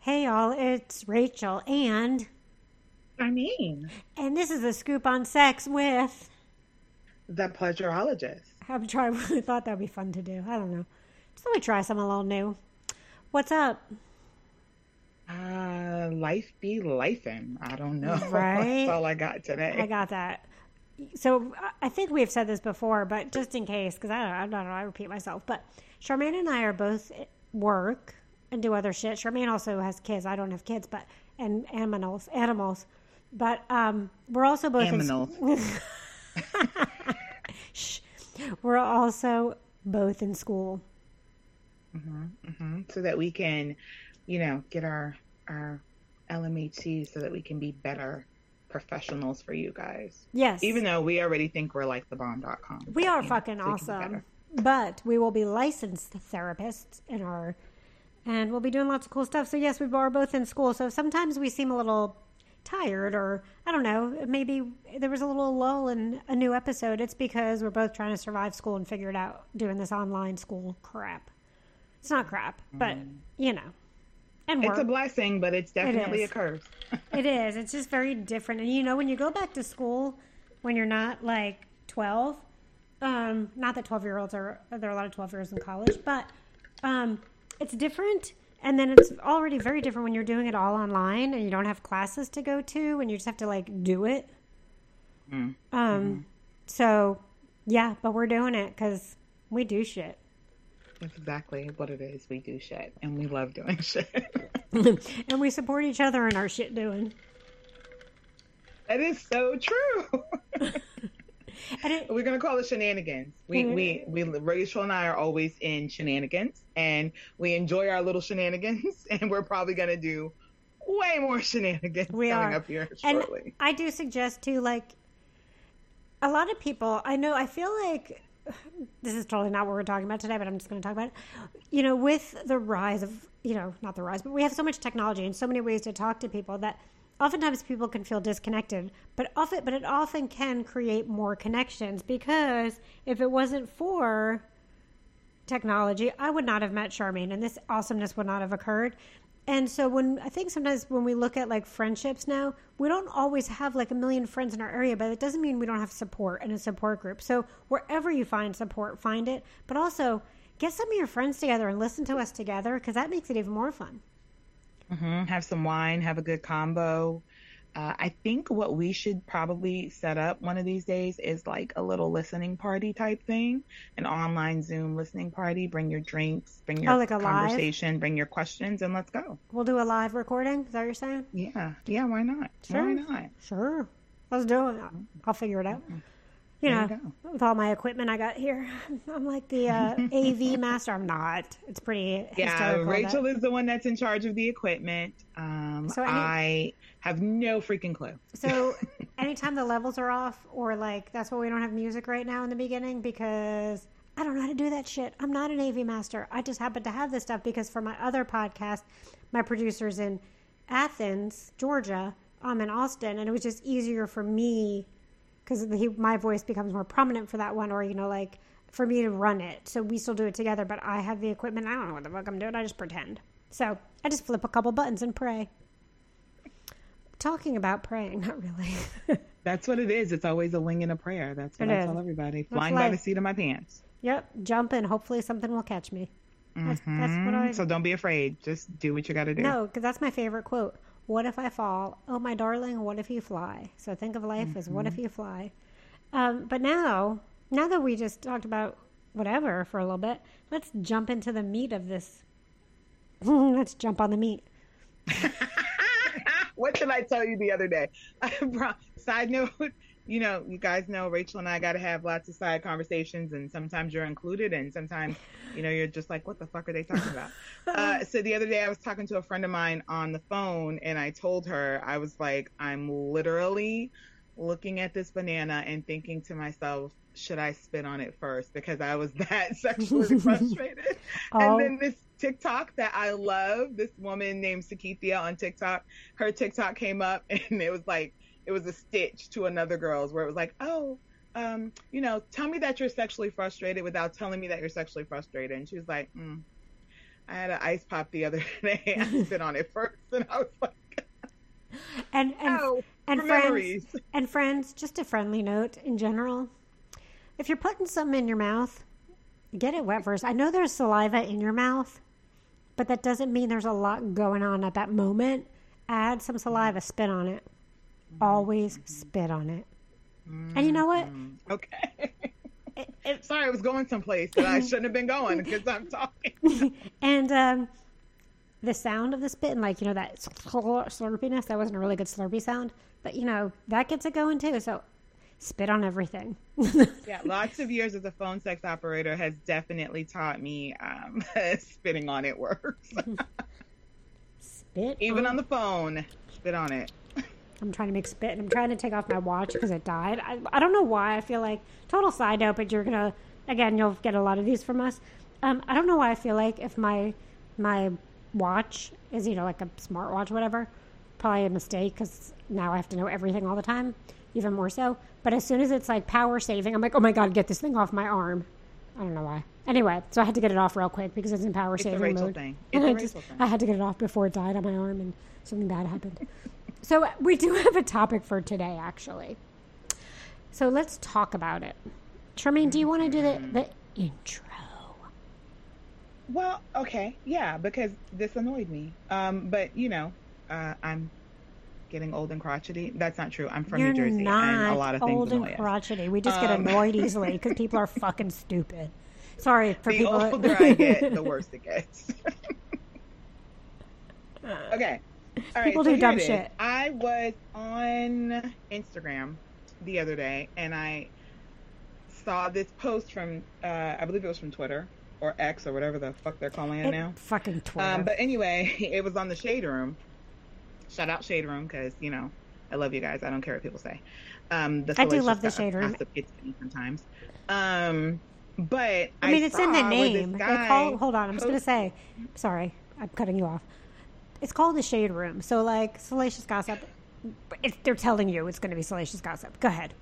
Hey y'all, it's Rachel and I mean, and this is a scoop on sex with the pleasureologist. I'm trying really thought that'd be fun to do. I don't know. Just let me try something a little new. What's up? Uh, life be lifing. I don't know. Right. That's all I got today. I got that. So I- I think we've said this before, but just in case, because I don't, I don't know, I repeat myself. But Charmaine and I are both at work and do other shit. Charmaine also has kids. I don't have kids, but and animals, animals. But um, we're also both in- Aminals. We're also both in school. hmm So that we can, you know, get our our LMHC so that we can be better professionals for you guys. Yes, Even though we already think we're like the bomb.com. we are you know, fucking so we be awesome. But we will be licensed therapists in our, and we'll be doing lots of cool stuff. So yes, we are both in school. So sometimes we seem a little tired, or I don't know, maybe there was a little lull in a new episode. It's because we're both trying to survive school and figure it out doing this online school crap. It's not crap, but you know, and work. It's a blessing, but it's definitely a curse. It is. It's just very different. And you know, when you go back to school when you're not like 12, um, not that 12 year olds are, there are a lot of 12 years in college, but um, it's different. And then it's already very different when you're doing it all online and you don't have classes to go to and you just have to like do it. Mm. Um, So, yeah, but we're doing it because we do shit. That's exactly what it is. We do shit, and we love doing shit. and we support each other in our shit doing. that is so true. It, We're gonna call it shenanigans. We mm-hmm. we we Rachel and I are always in shenanigans, and we enjoy our little shenanigans, and we're probably gonna do way more shenanigans We coming are. up here And. I do suggest too, like a lot of people. I know. I feel like this is totally not what we're talking about today, but I'm just going to talk about it. You know, with the rise of you know, not the rise, but we have so much technology and so many ways to talk to people that oftentimes people can feel disconnected. But often, but it often can create more connections because if it wasn't for technology, I would not have met Charmaine, and this awesomeness would not have occurred. And so when I think sometimes when we look at like friendships now, we don't always have like a million friends in our area, but it doesn't mean we don't have support and a support group. So wherever you find support, find it. But also get some of your friends together and listen to us together because that makes it even more fun. Hmm Have some wine, have a good combo. Uh, I think what we should probably set up one of these days is like a little listening party type thing, an online Zoom listening party. Bring your drinks, bring your Oh, like a live? conversation, bring your questions, and let's go. We'll do a live recording. Is that what you're saying? Yeah, yeah. Why not? Sure. Why not? Sure. Let's do it. I'll figure it out. You There know, you with all my equipment I got here, I'm like the uh, AV master. I'm not. It's pretty Yeah, Rachel is the one that's in charge of the equipment. Um, So any- I have no freaking clue. So anytime the levels are off, or like that's why we don't have music right now in the beginning because I don't know how to do that shit. I'm not an AV master. I just happen to have this stuff because for my other podcast, my producer's in Athens, Georgia. I'm in Austin, and it was just easier for me because my voice becomes more prominent for that one, or you know, like for me to run it. So we still do it together, but I have the equipment. I don't know what the fuck I'm doing. I just pretend. So I just flip a couple buttons and pray. Talking about praying, not really. That's what it is. It's always a wing and a prayer. That's what It I is. tell everybody. Flying by the seat of my pants. yep, jump and hopefully something will catch me. That's, that's what I. Mhm. So don't be afraid. Just do what you got to do. No, because that's my favorite quote. What if I fall? Oh, my darling, what if you fly? So think of life as what if you fly? Um, but now, now that we just talked about whatever for a little bit, let's jump into the meat of this. let's jump on the meat. what did I tell you the other day? Bro, side note, you know, you guys know Rachel and I got to have lots of side conversations, and sometimes you're included, and sometimes, you know, you're just like, what the fuck are they talking about? uh, so the other day, I was talking to a friend of mine on the phone, and I told her, I was like, I'm literally looking at this banana and thinking to myself, should I spit on it first? Because I was that sexually frustrated. Oh. And then this TikTok that I love, this woman named Sakithia on TikTok, her TikTok came up and it was like, it was a stitch to another girl's where it was like, oh, um, you know, tell me that you're sexually frustrated without telling me that you're sexually frustrated. And she was like, mm, I had an ice pop the other day. And I spit on it first, and I was like, And and "Oh, and friends memories." and friends, just a friendly note in general. If you're putting something in your mouth, get it wet first. I know there's saliva in your mouth, but that doesn't mean there's a lot going on at that moment. Add some saliva, spit on it. Always spit on it. And you know what? Okay. It- it- Sorry, I was going someplace that I shouldn't have been going because I'm talking. and um, the sound of the spit and like you know that slurpiness that wasn't a really good slurpy sound but you know that gets it going too so spit on everything Yeah, lots of years as a phone sex operator has definitely taught me um, spitting on it works. spit Even on the phone, spit on it. I'm trying to make spit and i'm trying to take off my watch because it died I, I don't know why i feel like total side note but you're gonna again you'll get a lot of these from us um, i don't know why i feel like if my my watch is you know like a smartwatch whatever probably a mistake because now i have to know everything all the time even more so but as soon as it's like power saving i'm like oh my god get this thing off my arm i don't know why anyway so i had to get it off real quick because it's in power It's saving mode thing. and It's a I just thing. I had to get it off before it died on my arm and something bad happened. So we do have a topic for today actually. So let's talk about it. Charmaine, do you want to do the, the intro? Well, okay, yeah, because this annoyed me. Um, but you know, uh, I'm getting old and crotchety. That's not true. I'm from You're New Jersey, not and a lot of things old annoy and crotchety. We just get Um, annoyed easily because people are fucking stupid. Sorry for The people. The older I get, the worse it gets. okay. All People do dumb shit. I was on Instagram the other day, and I saw this post from, uh, I believe it was from Twitter or X or whatever the fuck they're calling it, It- now. Fucking Twitter. Um, but anyway, it was on the Shade Room. Shout out Shade Room because you know I love you guys. I don't care what people say. Um, the I do love the Shade Room. sometimes. Um, but I mean, it's in the name. They call. Hold on, I'm just gonna say. Sorry, I'm cutting you off. It's called the Shade Room. So, like salacious gossip, if they're telling you it's going to be salacious gossip. Go ahead.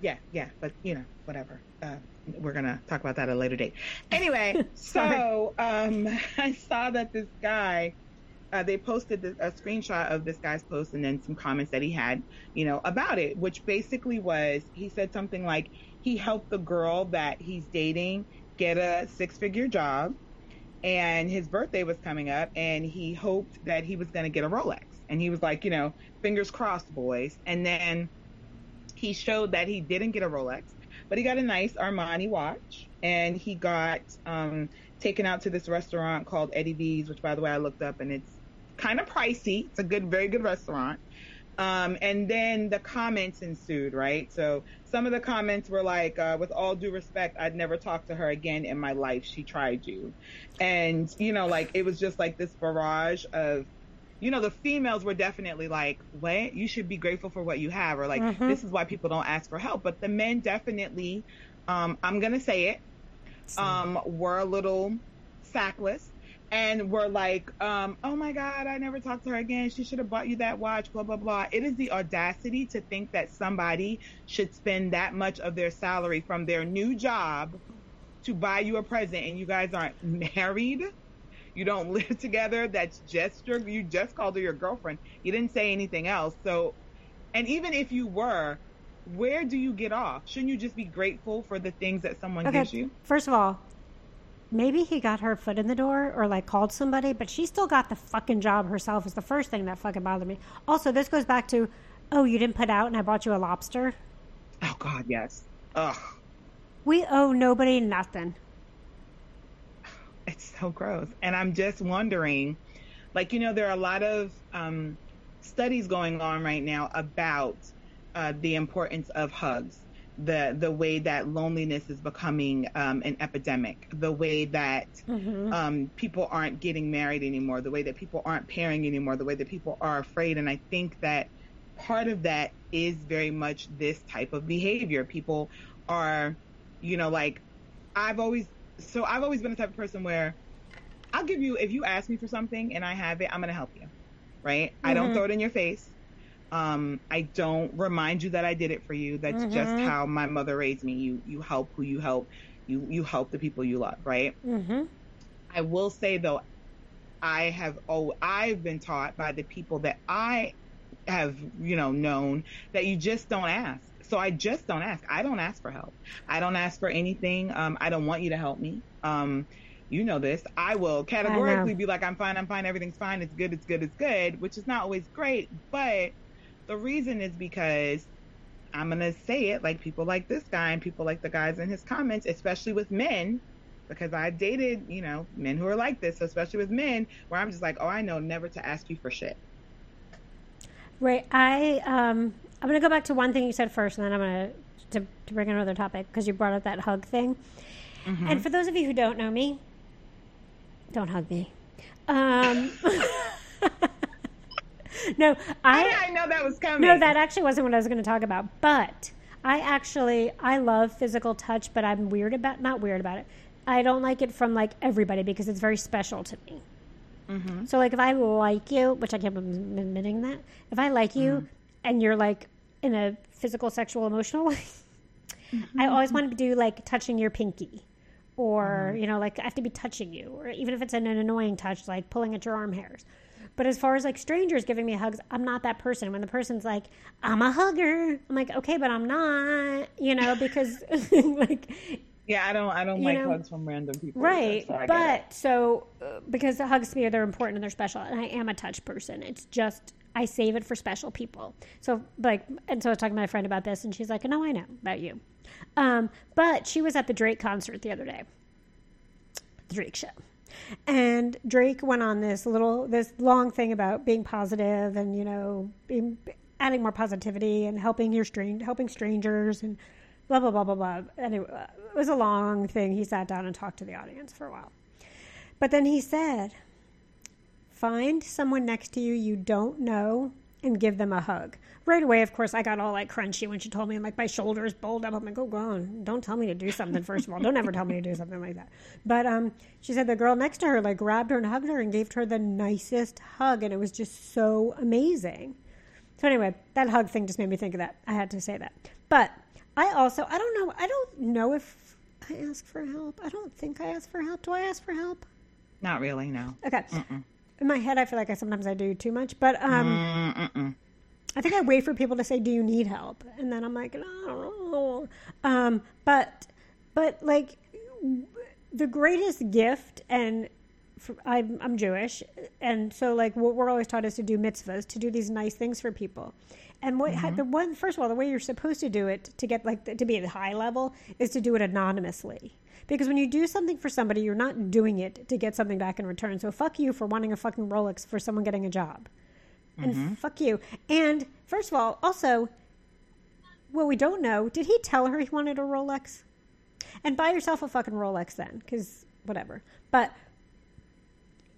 Yeah, yeah, but you know, whatever. Uh, we're gonna talk about that at a later date. Anyway, so um, I saw that this guy. Uh, they posted this, a screenshot of this guy's post and then some comments that he had, you know, about it, which basically was he said something like he helped the girl that he's dating get a six-figure job, and his birthday was coming up, and he hoped that he was going to get a Rolex, and he was like, you know, fingers crossed, boys, and then he showed that he didn't get a Rolex, but he got a nice Armani watch, and he got um, taken out to this restaurant called Eddie V's, which, by the way, I looked up, and it's kind of pricey. It's a good, very good restaurant. Um, and then the comments ensued, right? So some of the comments were like, uh, with all due respect, I'd never talk to her again in my life. She tried you. And, you know, like it was just like this barrage of, you know, the females were definitely like, what? You should be grateful for what you have. Or like, Mhm. this is why people don't ask for help. But the men definitely, um, I'm going to say it, um, were a little sackless and were like, um, oh my God, I never talked to her again. She should have bought you that watch, blah, blah, blah. It is the audacity to think that somebody should spend that much of their salary from their new job to buy you a present and you guys aren't married. You don't live together. That's just your, you just called her your girlfriend. You didn't say anything else. So, and even if you were, where do you get off? Shouldn't you just be grateful for the things that someone Okay. gives you? First of all, maybe he got her foot in the door or like called somebody, but she still got the fucking job herself. Is the first thing that fucking bothered me. Also, this goes back to, oh, you didn't put out and I bought you a lobster. Oh God, yes. Ugh, We owe nobody nothing. it's so gross. And I'm just wondering, like you know, there are a lot of um, studies going on right now about uh, the importance of hugs, the the way that loneliness is becoming um, an epidemic, the way that Mhm. um, people aren't getting married anymore, the way that people aren't pairing anymore, the way that people are afraid. And I think that part of that is very much this type of behavior. People are, you know, like I've always, so I've always been the type of person where I'll give you, if you ask me for something and I have it, I'm going to help you. Right. I don't Mhm. throw it in your face. Um, I don't remind you that I did it for you. That's just Mhm. how my mother raised me. You, you help who you help. You, you help the people you love. Right. Mhm. I will say though, I have oh I've been taught by the people that I have you know known that you just don't ask. So I just don't ask. I don't ask for help. I don't ask for anything. Um, I don't want you to help me. Um, you know this. I will categorically I be like, I'm fine, I'm fine, everything's fine, it's good, it's good, it's good, which is not always great. But the reason is because I'm going to say it like people like this guy and people like the guys in his comments, especially with men, because I dated, you know, men who are like this, so especially with men, where I'm just like, oh, I know never to ask you for shit. Right. I um I'm gonna go back to one thing you said first, and then I'm gonna to, to bring another topic because you brought up that hug thing. Mm-hmm. And for those of you who don't know me, don't hug me. Um, no, I, I know that was coming. No, that actually wasn't what I was going to talk about. But I actually I love physical touch, but I'm weird about not weird about it. I don't like it from like everybody because it's very special to me. Mm-hmm. So like if I like you, which I can't believe admitting that, if I like you mm-hmm. and you're like in a physical, sexual, emotional way, mm-hmm. I always want to do like touching your pinky, or mm-hmm. you know like I have to be touching you, or even if it's an, an annoying touch like pulling at your arm hairs. But as far as like strangers giving me hugs, I'm not that person. When the person's like, I'm a hugger, I'm like, okay, but I'm not, you know, because like yeah, I don't. I don't like know, hugs from random people. Right, so but so uh, because the hugs to me are they're important and they're special, and I am a touch person. It's just I save it for special people. So like, and so I was talking to my friend about this, and she's like, "No, I know about you." Um, but she was at the Drake concert the other day, the Drake show, and Drake went on this little, this long thing about being positive and you know, being, adding more positivity and helping your strange, helping strangers and blah blah blah blah blah. Anyway, it was a long thing. He sat down and talked to the audience for a while, but then he said, "Find someone next to you you don't know and give them a hug." Right away, of course, I got all like crunchy when she told me, and like my shoulders bowled up. I'm like, "Oh, go on! Don't tell me to do something. First of all, don't ever tell me to do something like that." But um, she said the girl next to her like grabbed her and hugged her and gave her the nicest hug, and it was just so amazing. So anyway, that hug thing just made me think of that. I had to say that, but I also I don't know I don't know if I ask for help. I don't think I ask for help. Do I ask for help? Not really, no. Okay. Mm-mm. In my head, I feel like I sometimes I do too much, but um, Mm-mm. I think I wait for people to say, "Do you need help?" and then I'm like, "No." Um, but but like the greatest gift and I'm, I'm Jewish, and so like what we're always taught is to do mitzvahs, to do these nice things for people. And what mm-hmm. the one first of all, the way you're supposed to do it to get like to be at a high level is to do it anonymously. Because when you do something for somebody, you're not doing it to get something back in return. So fuck you for wanting a fucking Rolex for someone getting a job. And mm-hmm. fuck you. And first of all, also, what we don't know, did he tell her he wanted a Rolex? And buy yourself a fucking Rolex then, because whatever. But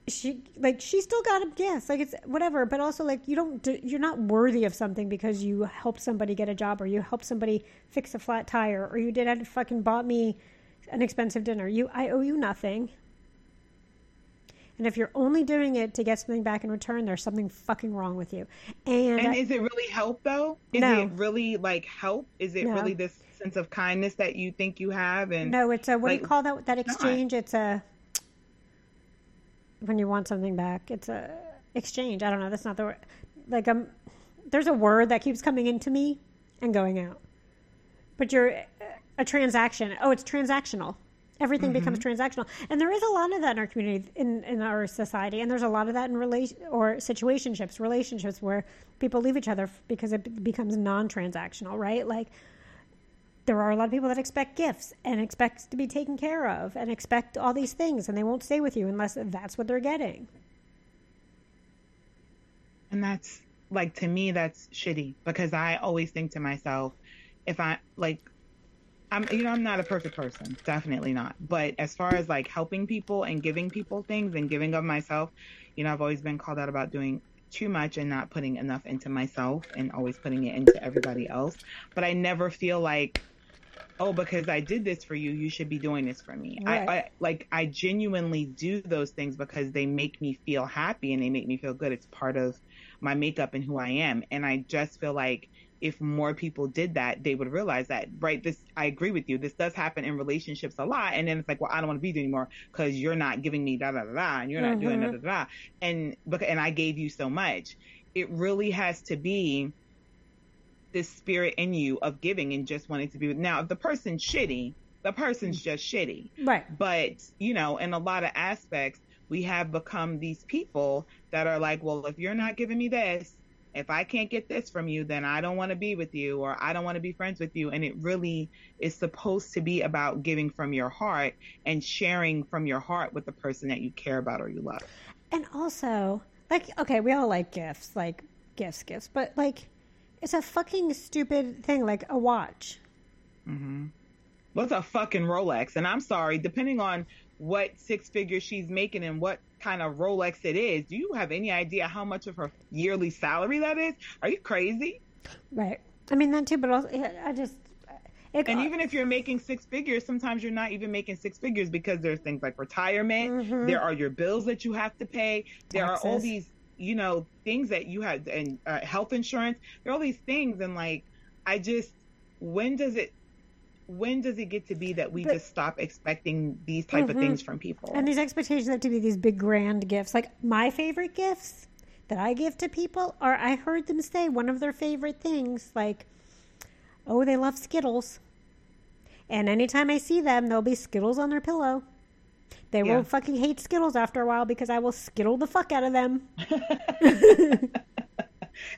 she like she still got a yes like it's whatever but also like you don't you're not worthy of something because you helped somebody get a job or you helped somebody fix a flat tire or you did have fucking bought me an expensive dinner you i owe you nothing and if you're only doing it to get something back in return there's something fucking wrong with you and, and I, is it really help though is no. it really like help is it no. really this sense of kindness that you think you have and no it's a what like, do you call that that exchange not. it's a when you want something back. It's a exchange. I don't know. That's not the word. Like um, there's a word that keeps coming into me and going out. But you're a transaction. Oh, it's transactional. Everything mm-hmm. becomes transactional, and there is a lot of that in our community, in, in our society, and there's a lot of that in relation or situationships, relationships where people leave each other because it becomes non-transactional, right? Like there are a lot of people that expect gifts and expect to be taken care of and expect all these things and they won't stay with you unless that's what they're getting. And that's like to me that's shitty because i always think to myself if i like i'm you know i'm not a perfect person definitely not. But as far as like helping people and giving people things and giving of myself you know i've always been called out about doing too much and not putting enough into myself and always putting it into everybody else. But i never feel like oh, because I did this for you, you should be doing this for me. Right. I, I like I genuinely do those things because they make me feel happy and they make me feel good. It's part of my makeup and who I am. And I just feel like if more people did that, they would realize that, right? This, I agree with you. This does happen in relationships a lot. And then it's like, well, I don't want to be there anymore because you're not giving me da da da da, and you're not doing da mm-hmm. da da. And, and I gave you so much. It really has to be this spirit in you of giving and just wanting to be with. Now, if the person's shitty, the person's just shitty. Right. But, you know, in a lot of aspects, we have become these people that are like, well, if you're not giving me this, if I can't get this from you, then I don't want to be with you or I don't want to be friends with you. And it really is supposed to be about giving from your heart and sharing from your heart with the person that you care about or you love. And also, like, okay, we all like gifts, like gifts, gifts, but like, it's a fucking stupid thing, like a watch. Mm-hmm. What's a fucking Rolex? And I'm sorry, depending on what six figures she's making and what kind of Rolex it is. Do you have any idea how much of her yearly salary that is? Are you crazy? Right. I mean that too, but also I just. It, and even if you're making six figures, sometimes you're not even making six figures because there's things like retirement. Mm-hmm. There are your bills that you have to pay. There Taxes. are all these, you know, things that you had and uh, health insurance. There are all these things, and like, I just, when does it? when does it get to be that we but, just stop expecting these type mm-hmm. of things from people? And these expectations have to be these big grand gifts. Like my favorite gifts that I give to people are I heard them say one of their favorite things like, "Oh, they love Skittles." And anytime I see them, there'll be Skittles on their pillow. They yeah. will fucking hate Skittles after a while because I will skittle the fuck out of them.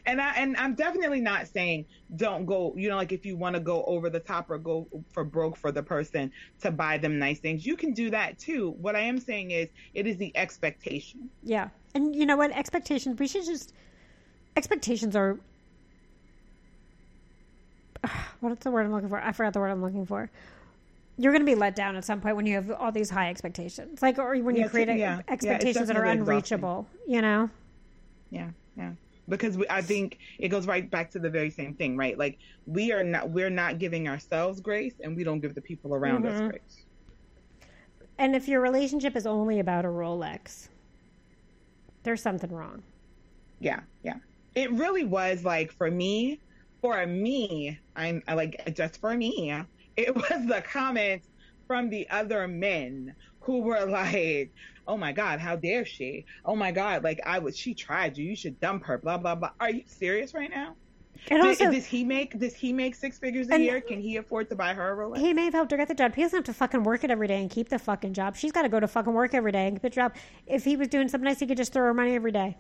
and I and I'm definitely not saying don't go, you know, like if you want to go over the top or go for broke for the person to buy them nice things, you can do that too. What I am saying is it is the expectation. Yeah. And you know what? Expectations, we should just expectations are what's the word I'm looking for? I forgot the word I'm looking for. You're going to be let down at some point when you have all these high expectations, like or when you yeah, create yeah. expectations yeah, that are unreachable. Exhausting. You know. Yeah, yeah because we, I think it goes right back to the very same thing, right? Like we are not we're not giving ourselves grace, and we don't give the people around mm-hmm. us grace. And if your relationship is only about a Rolex, there's something wrong. Yeah, yeah. It really was like for me, for me, I'm like just for me. It was the comments from the other men who were like, oh my God, how dare she? Oh my God, like I was, she tried you. You should dump her. Blah blah blah. Are you serious right now? And does, also, does he make does he make six figures a year? Can he afford to buy her a Rolex? He may have helped her get the job. He doesn't have to fucking work it every day and keep the fucking job. She's got to go to fucking work every day and get the job. If he was doing something nice, he could just throw her money every day.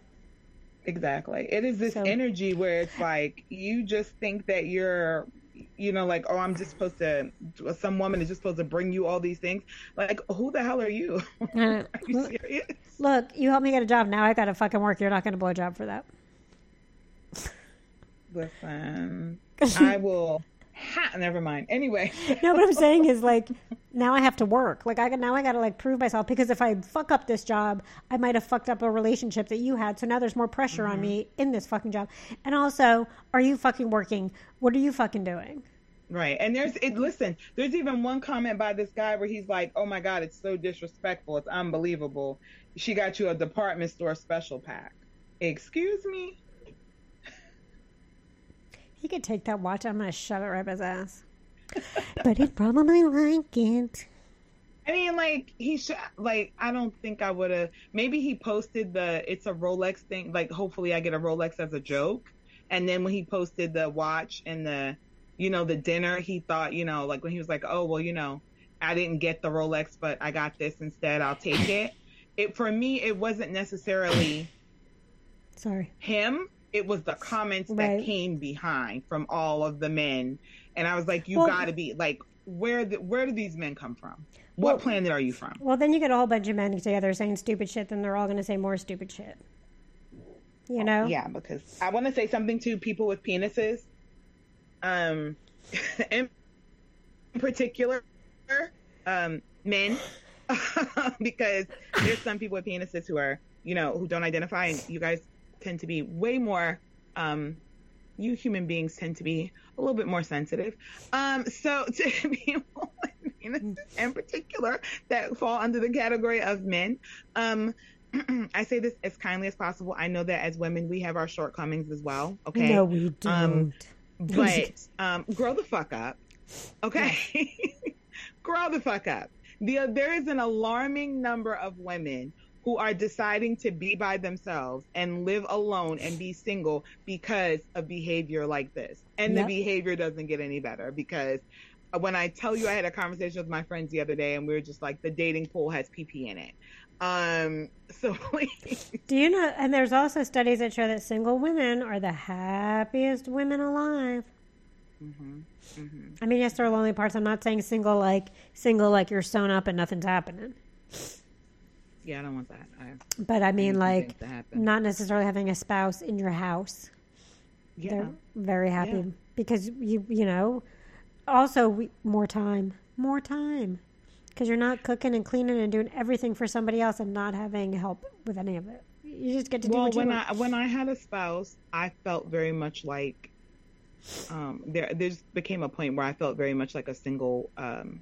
Exactly. It is this so, energy where it's like you just think that you're you know, like, oh, I'm just supposed to, some woman is just supposed to bring you all these things. Like, who the hell are you? are you uh, serious? Look, you helped me get a job. Now I got to fucking work. You're not going to blow a job for that. Listen, I will. Ha, never mind. Anyway. no, what I'm saying is like now I have to work. Like I now I got to like prove myself because if I fuck up this job, I might have fucked up a relationship that you had. So now there's more pressure mm-hmm. on me in this fucking job. And also, are you fucking working? What are you fucking doing? Right. And there's it listen, there's even one comment by this guy where he's like, "Oh my god, it's so disrespectful. It's unbelievable. She got you a department store special pack." Excuse me? He could take that watch. I'm gonna shove it right up his ass. but he'd probably like it. I mean, like he should. Like I don't think I would have. Maybe he posted the "it's a Rolex" thing. Like hopefully I get a Rolex as a joke. And then when he posted the watch and the, you know, the dinner, he thought, you know, like when he was like, oh well, you know, I didn't get the Rolex, but I got this instead. I'll take it. It for me, it wasn't necessarily. Sorry. Him it was the comments right. that came behind from all of the men, and I was like, you well, got to be like, where the, where do these men come from? What well, planet are you from? Well, then you get a whole bunch of men together saying stupid shit, then they're all going to say more stupid shit. You know? yeah, because I want to say something to people with penises. Um, in particular, um, men, because there's some people with penises who are, you know, who don't identify, and you guys tend to be way more um, you human beings tend to be a little bit more sensitive. Um, so to people in particular that fall under the category of men, um, I say this as kindly as possible. I know that as women we have our shortcomings as well. Okay. No, we um, don't. Um, but um, grow the fuck up, okay? grow the fuck up. The, there is an alarming number of women who are deciding to be by themselves and live alone and be single because of behavior like this. And yep. the behavior doesn't get any better because when I tell you I had a conversation with my friends the other day and we were just like the dating pool has PP in it. Um so Do you know and there's also studies that show that single women are the happiest women alive. Mm-hmm. Mm-hmm. I mean, yes, there are lonely parts. I'm not saying single like single like you're sewn up and nothing's happening. Yeah, I don't want that. I, but I mean, like, not necessarily having a spouse in your house. Yeah. They're very happy yeah. because you, you know, also we, more time, more time, because you're not cooking and cleaning and doing everything for somebody else and not having help with any of it. You just get to do well, when want. I when I had a spouse, I felt very much like um, there. There became a point where I felt very much like a single um,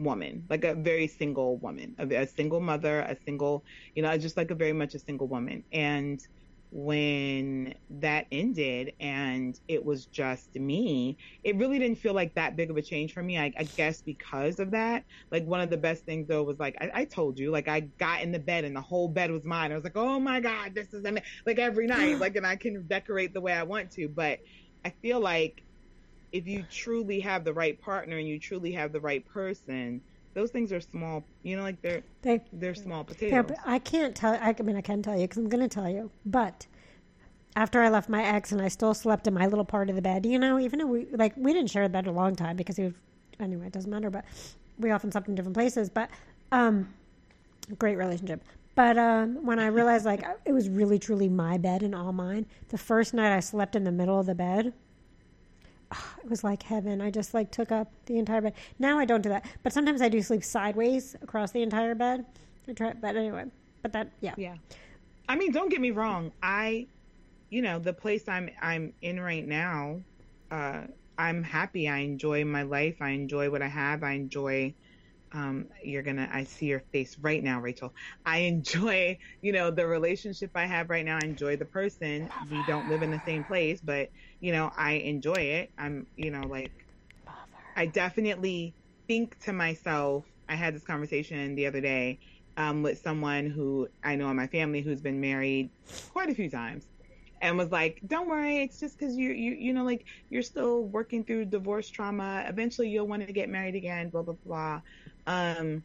woman, like a very single woman, a, a, single mother, a single, you know, just like a very much a single woman. And when that ended and it was just me, it really didn't feel like that big of a change for me. I, I guess because of that, like one of the best things though was like, I, I, told you, like I got in the bed and the whole bed was mine. I was like, oh my God, this is amazing. like every night, like, and I can decorate the way I want to. But I feel like if you truly have the right partner and you truly have the right person, those things are small. You know, like they're they, they're small potatoes. They're, I can't tell. I, mean, I can tell you because I'm going to tell you. But after I left my ex and I still slept in my little part of the bed, you know, even though we like we didn't share the bed a long time because he was anyway, it doesn't matter. But we often slept in different places. But um, great relationship. But um, when I realized like it was really truly my bed and all mine, the first night I slept in the middle of the bed it was like heaven. I just like took up the entire bed. Now I don't do that, but sometimes I do sleep sideways across the entire bed. I try, but anyway, but that yeah, yeah. I mean, don't get me wrong. I, you know, the place I'm I'm in right now, uh, I'm happy. I enjoy my life. I enjoy what I have. I enjoy um, you're gonna i see your face right now rachel i enjoy you know the relationship i have right now i enjoy the person we don't live in the same place but you know i enjoy it i'm you know like i definitely think to myself i had this conversation the other day um, with someone who i know in my family who's been married quite a few times and was like, "Don't worry, it's just because you you you know like you're still working through divorce trauma. Eventually, you'll want to get married again." Blah blah blah. Um,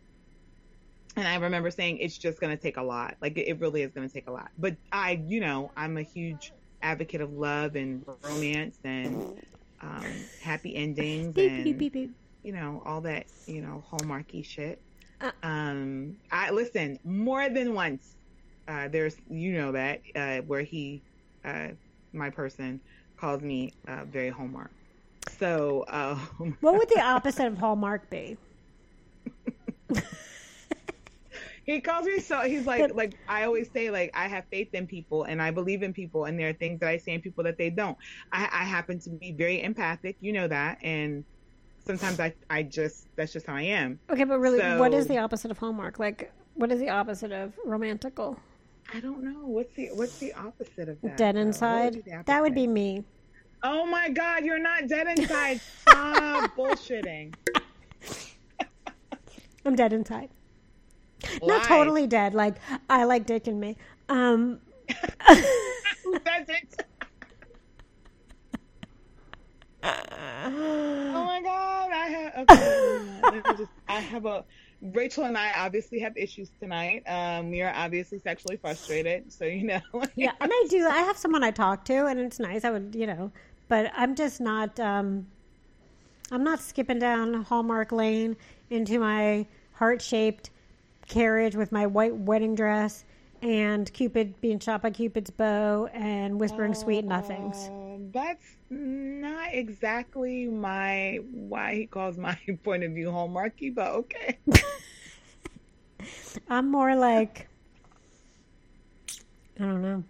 and I remember saying it's just going to take a lot. Like it really is going to take a lot. But I, you know, I'm a huge advocate of love and romance and um, happy endings beep, and beep, beep, you know all that you know hallmarky shit. Uh, um, I listen more than once. Uh, there's you know that uh, where he, uh, my person, calls me uh, very hallmark. So, um, what would the opposite of hallmark be? He calls me so he's like like I always say like I have faith in people and I believe in people and there are things that I see in people that they don't. I, I happen to be very empathic, you know that, and sometimes I I just that's just how I am. Okay, but really, so, what is the opposite of Hallmark? Like, what is the opposite of romantical? I don't know. What's the what's the opposite of that? Dead inside. Would that would be me. Oh my God, you're not dead inside. Stop bullshitting. I'm dead inside. Why? Not totally dead. Like I like dick in me. Um, That's it. oh my god! I have okay. just, I have a Rachel and I obviously have issues tonight. Um, we are obviously sexually frustrated, so you know. yeah, and I do. I have someone I talk to, and it's nice. I would, you know, but I'm just not. Um, I'm not skipping down Hallmark Lane into my heart shaped carriage with my white wedding dress and Cupid being shot by Cupid's bow and whispering uh, sweet nothings. That's not exactly my why he calls my point of view hallmarky, but okay. I'm more like I don't know.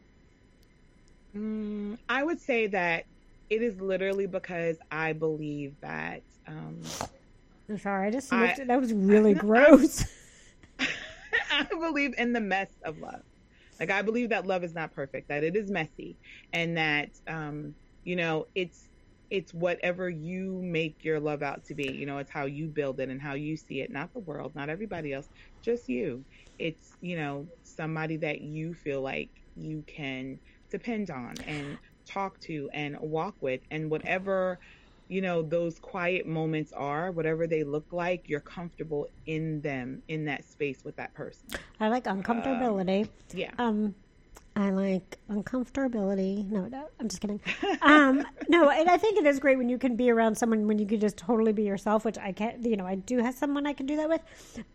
Mm, I would say that it is literally because I believe that um, I'm sorry, I just I, that was really I, gross. I, I believe in the mess of love. Like I believe that love is not perfect, that it is messy, and that um, you know it's it's whatever you make your love out to be. You know, it's how you build it and how you see it, not the world, not everybody else, just you. It's, you know, somebody that you feel like you can depend on and talk to and walk with and whatever you know those quiet moments are whatever they look like you're comfortable in them in that space with that person I like uncomfortability. yeah Um, I like uncomfortability. No, no, I'm just kidding. Um, no, and I think it is great when you can be around someone when you can just totally be yourself, which I can't. You know, I do have someone I can do that with,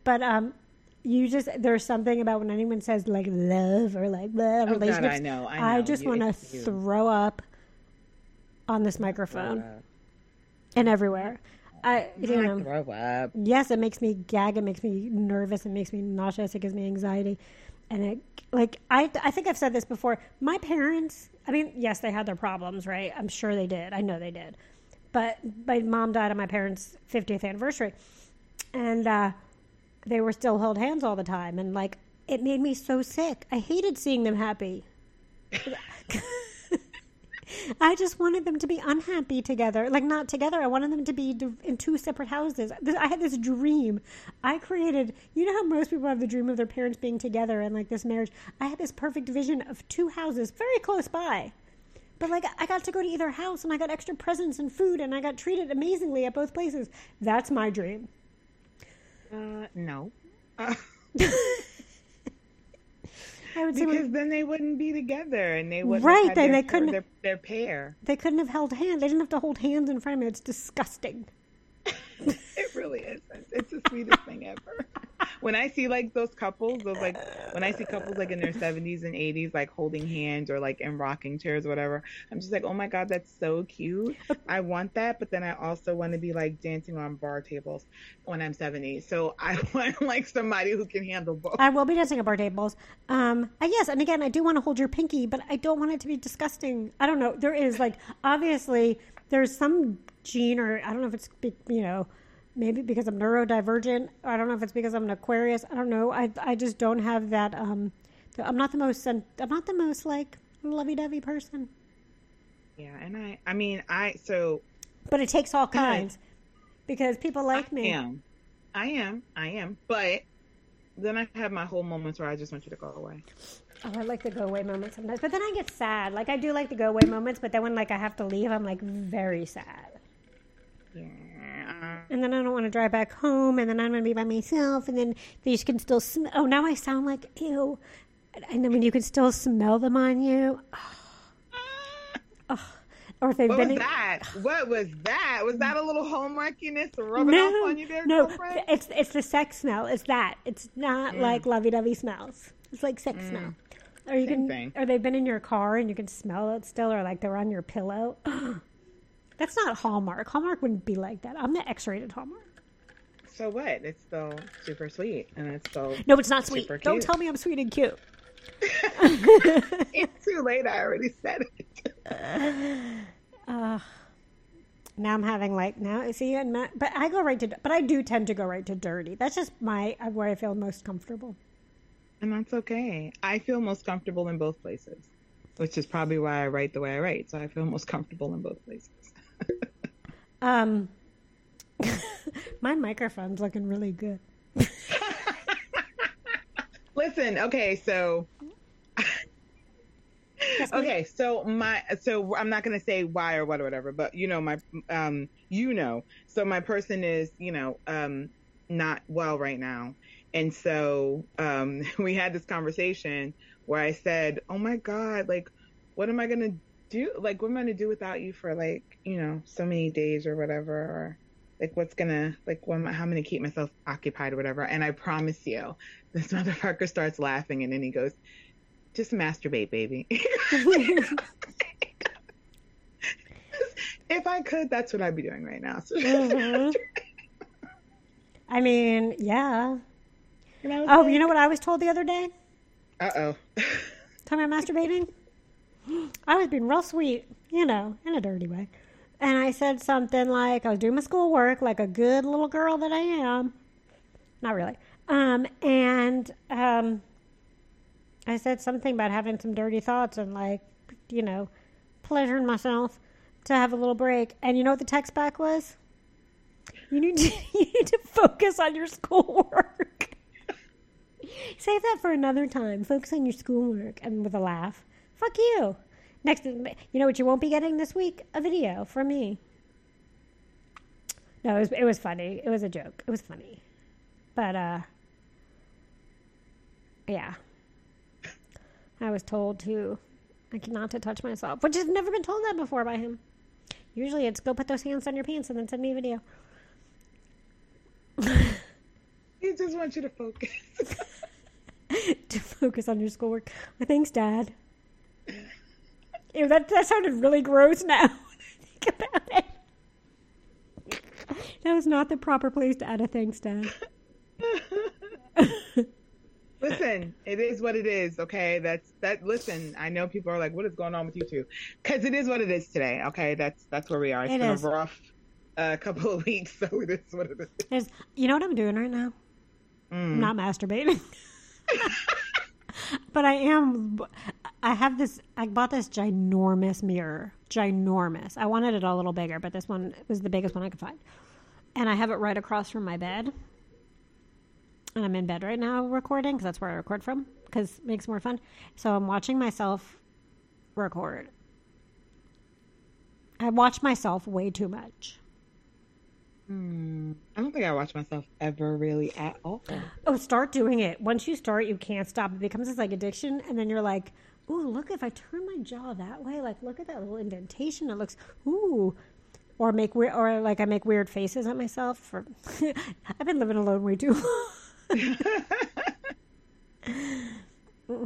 but um, you just there's something about when anyone says like love or like blah, oh god relationships. i know i, know. just want to throw up on this microphone and everywhere. I, you know, throw up yes, it makes me gag. It makes me nervous. It makes me nauseous. It gives me anxiety. And it, like, I, I think I've said this before. My parents, I mean, yes, they had their problems, right? I'm sure they did. I know they did. But my mom died on my parents' 50th anniversary. And uh, they were still held hands all the time. And, like, it made me so sick. I hated seeing them happy. I just wanted them to be unhappy together. Like, not together. I wanted them to be in two separate houses. I had this dream. I created, you know how most people have the dream of their parents being together and like this marriage? I had this perfect vision of two houses very close by. But like, I got to go to either house and I got extra presents and food and I got treated amazingly at both places. That's my dream. uh, no uh, I would say when- because then they wouldn't be together and they wouldn't Right, have then their, they couldn't- their, their pair they couldn't have held hands. They didn't have to hold hands in front of me. It's disgusting. it really isn't. It's the sweetest thing ever. When I see like those couples, those like when I see couples like in their seventies and eighties, like holding hands or like in rocking chairs, or whatever, I'm just like, oh my god, that's so cute. I want that, but then I also want to be like dancing on bar tables when I'm seventy. So I want like somebody who can handle both. I will be dancing at bar tables. Um, uh, yes, and again, I do want to hold your pinky, but I don't want it to be disgusting. I don't know. There is like obviously there's some gene, or I don't know if it's you know maybe because I'm neurodivergent. I don't know if it's because I'm an Aquarius. I don't know. I I just don't have that. Um, the- I'm not the most. I'm not the most like lovey-dovey person. Yeah, and I, I mean, I so But it takes all kinds because people like me. I me. am, I am, I am, but then I have my whole moments where I just want you to go away. Oh, I like the go away moments sometimes, but then I get sad. Like I do like the go away moments, but then when like I have to leave, I'm like very sad. Yeah. And then I don't want to drive back home, and then I'm going to be by myself, and then they can still smell. Oh, now I sound like ew. And then when you can still smell them on you, Oh, or if they've What been was in- that? What was that? Was that a little hallmarkiness rubbing no, off on you there, no, girlfriend? it's it's the sex smell. It's that. It's not Mm. like lovey-dovey smells. It's like sex smell. Or you Same can, thing. or they've been in your car and you can smell it still, or like they're on your pillow. That's not Hallmark. Hallmark wouldn't be like that. I'm the X-rated Hallmark. So what? It's still super sweet, and it's still. No, it's not sweet. Super Don't tell me I'm sweet and cute. it's too late. I already said it. Now I'm having like now see and ma- but I go right to but I do tend to go right to dirty. That's just my uh, where I feel most comfortable. And that's okay. I feel most comfortable in both places, which is probably why I write the way I write. So I feel most comfortable in both places. Um, my microphone's looking really good. Listen, okay, so okay, so my so I'm not gonna say why or what or whatever, but you know my um you know so my person is you know um not well right now, and so um we had this conversation where I said, oh my god, like what am I gonna do? Like what am I gonna do without you for like you know so many days or whatever or like what's gonna like what am I, how am I gonna keep myself occupied or whatever and i promise you this motherfucker starts laughing and then he goes just masturbate baby if i could that's what i'd be doing right now so, Mhm. I mean, yeah. I was Oh, like, you know what I was told the other day? uh-oh Talking about masturbating? I was being real sweet, you know, in a dirty way. And I said something like, I was doing my schoolwork like a good little girl that I am. Not really. Um, and um, I said something about having some dirty thoughts and like, you know, pleasuring myself. to have a little break. And you know what the text back was? You need to, you need to focus on your schoolwork. Save that for another time. Focus on your schoolwork. And with a laugh. Fuck you. Next, you know what you won't be getting this week? A video from me. No, it was, it was funny. It was a joke. It was funny. But, uh, yeah. I was told to, like, not to touch myself, which has never been told that before by him. Usually it's go put those hands on your pants and then send me a video. He just wants you to focus. to focus on your schoolwork. Well, thanks, Dad. Ew, that, that sounded really gross now. Think about it. That was not the proper place to add a thanks, Dad. listen, it is what it is. Okay, that's that. Listen, I know people are like, "What is going on with you two? Because it is what it is today. Okay, that's that's where we are. It's It been is. a rough uh, couple of weeks, so it is what it is. There's, you know what I'm doing right now? I'm not masturbating. but I am. I have this. I bought this ginormous mirror. Ginormous. I wanted it a little bigger, but this one was the biggest one I could find. And I have it right across from my bed. And I'm in bed right now recording because that's where I record from because it makes more fun. So I'm watching myself record. I watch myself way too much. Hmm. I don't think I watch myself ever really at all. Oh, start doing it. Once you start, you can't stop. It becomes this like addiction, and then you're like, "Ooh, look! If I turn my jaw that way, like, look at that little indentation. It looks ooh." Or make weird, or like I make weird faces at myself. For I've been living alone way too long.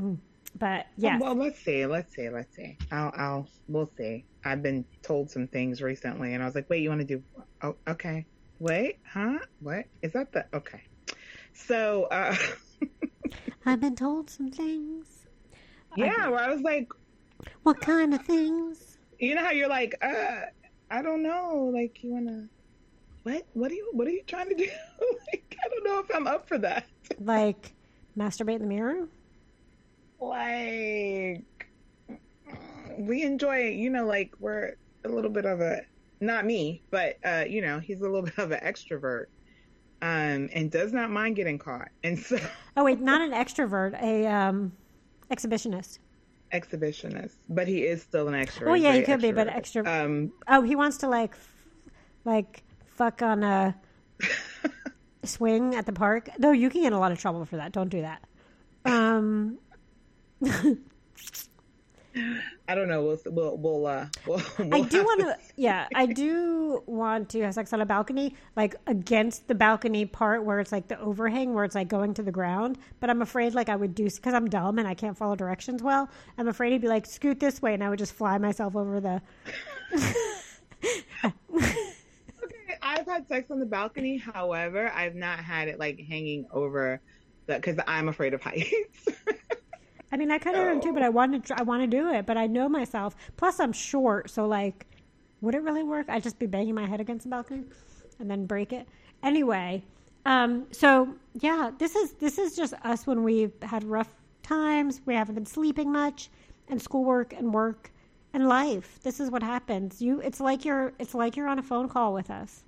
But yeah. Well, let's see. Let's see. Let's see. I'll. I'll. We'll see. I've been told some things recently, and I was like, "Wait, you want to do? Oh, okay. Wait, huh? What is that? The okay." So, uh, I've been told some things. Yeah, where I was like, What kind of things? you know how you're like, uh, I don't know, like you wanna, what? What are you? What are you trying to do? like, I don't know if I'm up for that. Like masturbate in the mirror? Like, we enjoy, you know, like we're a little bit of a, not me, but uh, you know, he's a little bit of an extrovert, um, and does not mind getting caught, and so Oh wait, not an extrovert, a um, exhibitionist. exhibitionist, but he is still an extrovert. Oh yeah, he could be, but extra. Um, Oh, he wants to like, f- like fuck on a swing at the park. No, you can get in a lot of trouble for that. Don't do that. Um, I don't know. We'll we'll we'll. Uh, we'll, I we'll do want to to. Yeah, I do want to have sex on a balcony, like against the balcony part where it's like the overhang, where it's like going to the ground. But I'm afraid, like I would do because I'm dumb and I can't follow directions well. I'm afraid he'd be like, "Scoot this way," and I would just fly myself over the. Okay, I've had sex on the balcony. However, I've not had it like hanging over the because I'm afraid of heights. I mean, I kind of am too, but I want to. I want to do it, but I know myself. Plus, I'm short, so like, would it really work? I'd just be banging my head against the balcony and then break it. Anyway, um, so yeah, this is this is just us when we've had rough times. We haven't been sleeping much, and schoolwork and work and life. This is what happens. You, it's like you're, it's like you're on a phone call with us.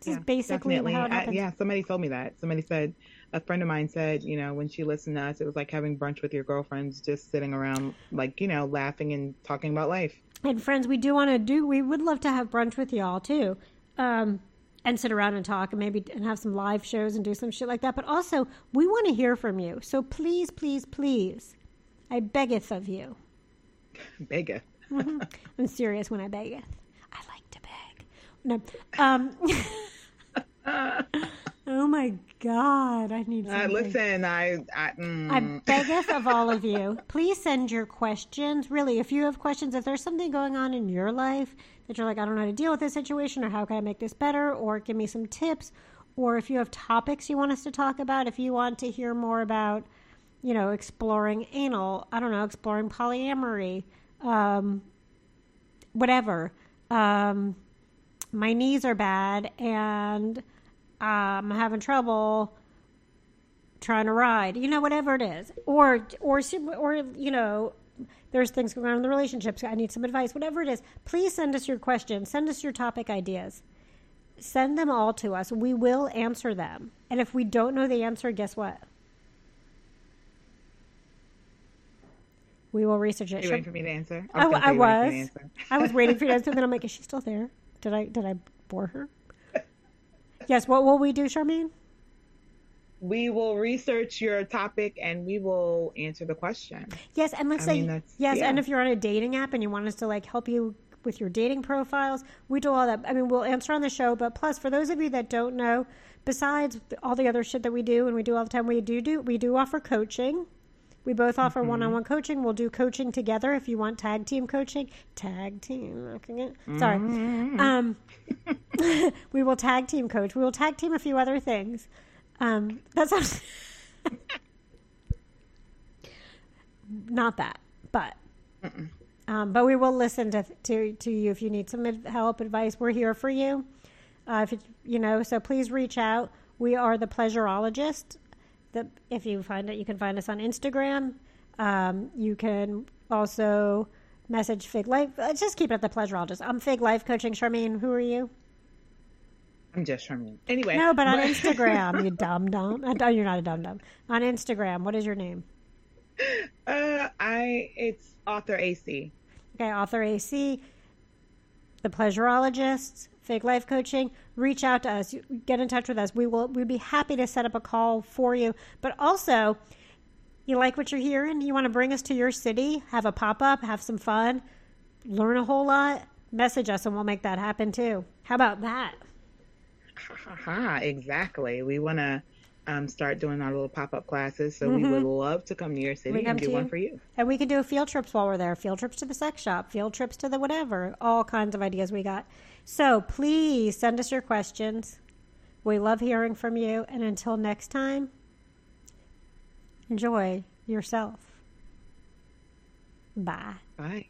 This is basically definitely. how it I- yeah, somebody told me that. Somebody said a friend of mine said, you know, when she listened to us, it was like having brunch with your girlfriends, just sitting around, like you know, laughing and talking about life. And friends, we do want to do. We would love to have brunch with y'all too, um, and sit around and talk, and maybe and have some live shows and do some shit like that. But also, we want to hear from you. So please, please, please, I beggeth of you. Bega. I'm serious when I beggeth. I like to beg. No, um, oh my god, I need. Uh, listen, I, I, mm, I beggeth of all of you, please send your questions. Really, if you have questions, if there's something going on in your life that you're like, I don't know how to deal with this situation, or how can I make this better, or give me some tips, or if you have topics you want us to talk about, if you want to hear more about, you know, exploring anal, I don't know, exploring polyamory, um, whatever. Um, my knees are bad and I'm having trouble trying to ride, you know, whatever it is, or or or you know, there's things going on in the relationships. I need some advice, whatever it is. Please send us your questions. Send us your topic ideas. Send them all to us. We will answer them. And if we don't know the answer, guess what? We will research it. You waiting for me to answer? Oh, I, gonna I say you waiting for was. answer. I was waiting for you to answer. Then I'm like, is she still there? Did I did I bore her? Yes. What will we do, Charmaine? We will research your topic and we will answer the question. Yes, and let's I say mean, yes, yeah. and if you're on a dating app and you want us to like help you with your dating profiles, we do all that. I mean, we'll answer on the show, but plus for those of you that don't know, besides all the other shit that we do and we do all the time, we do do we do offer coaching. We both offer Mm-hmm. one-on-one coaching. We'll do coaching together if you want tag team coaching. Tag team, sorry. Mm-hmm. Um, we will tag team coach. We will tag team a few other things. Um, that sounds not that, but um, but we will listen to, to to you if you need some help, advice. We're here for you. Uh, if it, you know, so please reach out. We are the Pleasureologist. The, if you find it, you can find us on Instagram. Um, you can also message Fig Life. Let's just keep it at the Pleasureologist. I'm Fig Life Coaching. Charmaine, who are you? I'm just Charmaine. Anyway. No, but on Instagram, you dumb dumb. Uh, you're not a dumb dumb. On Instagram, what is your name? Uh, I it's author AC. Okay, author AC, the pleasureologist, Fig Life Coaching. Reach out to us. Get in touch with us. We will. We'd be happy to set up a call for you. But also, you like what you're hearing? You want to bring us to your city? Have a pop up? Have some fun? Learn a whole lot? Message us, and we'll make that happen too. How about that? Ha ha, exactly. We want to um, start doing our little pop up classes, so we would love to come to your Mm-hmm. City and do one for you. And we can do field trips while we're there. Field trips to the sex shop, field trips to the whatever. All kinds of ideas we got. So please send us your questions. We love hearing from you. And until next time, enjoy yourself. Bye. Bye.